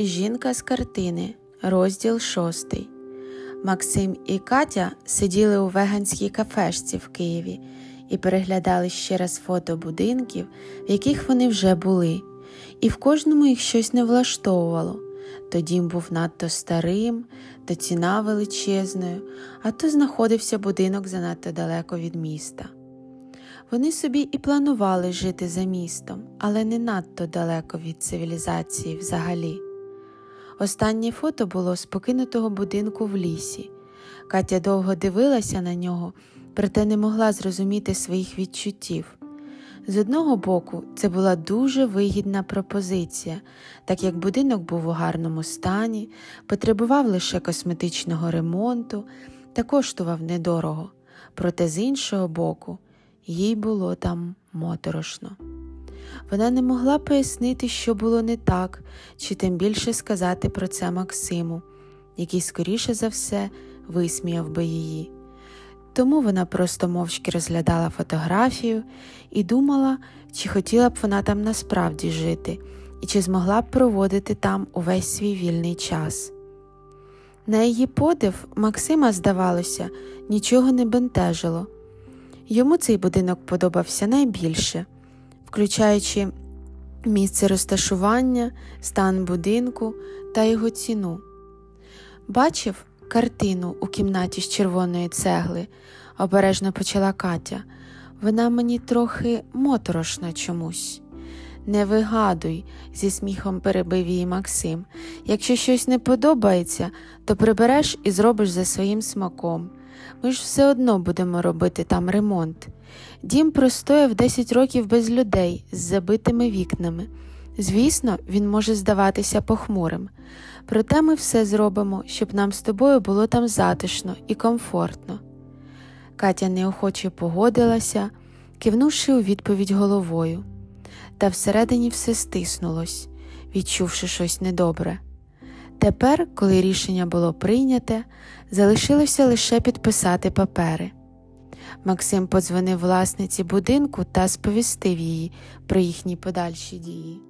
Жінка з картини, розділ шостий. Максим і Катя сиділи у веганській кафешці в Києві і переглядали ще раз фото будинків, в яких вони вже були, і в кожному їх щось не влаштовувало. То дім був надто старим, то ціна величезною, а то знаходився будинок занадто далеко від міста. Вони собі і планували жити за містом, але не надто далеко від цивілізації взагалі. Останнє фото було з покинутого будинку в лісі. Катя довго дивилася на нього, проте не могла зрозуміти своїх відчуттів. З одного боку, це була дуже вигідна пропозиція, так як будинок був у гарному стані, потребував лише косметичного ремонту та коштував недорого, проте з іншого боку, їй було там моторошно. Вона не могла пояснити, що було не так, чи тим більше сказати про це Максиму, який, скоріше за все, висміяв би її. Тому вона просто мовчки розглядала фотографію і думала, чи хотіла б вона там насправді жити, і чи змогла б проводити там увесь свій вільний час. На її подив Максима, здавалося, нічого не бентежило. Йому цей будинок подобався найбільше, включаючи місце розташування, стан будинку та його ціну. Бачив картину у кімнаті з червоної цегли, обережно почала Катя. Вона мені трохи моторошна чомусь. Не вигадуй, зі сміхом перебив її Максим. Якщо щось не подобається, то прибереш і зробиш за своїм смаком. Ми ж все одно будемо робити там ремонт. Дім простояв 10 років без людей з забитими вікнами. Звісно, він може здаватися похмурим, проте ми все зробимо, щоб нам з тобою було там затишно і комфортно. Катя неохоче погодилася, кивнувши у відповідь головою, та всередині все стиснулось, відчувши щось недобре. Тепер, коли рішення було прийняте, залишилося лише підписати папери. Максим подзвонив власниці будинку та сповістив її про їхні подальші дії.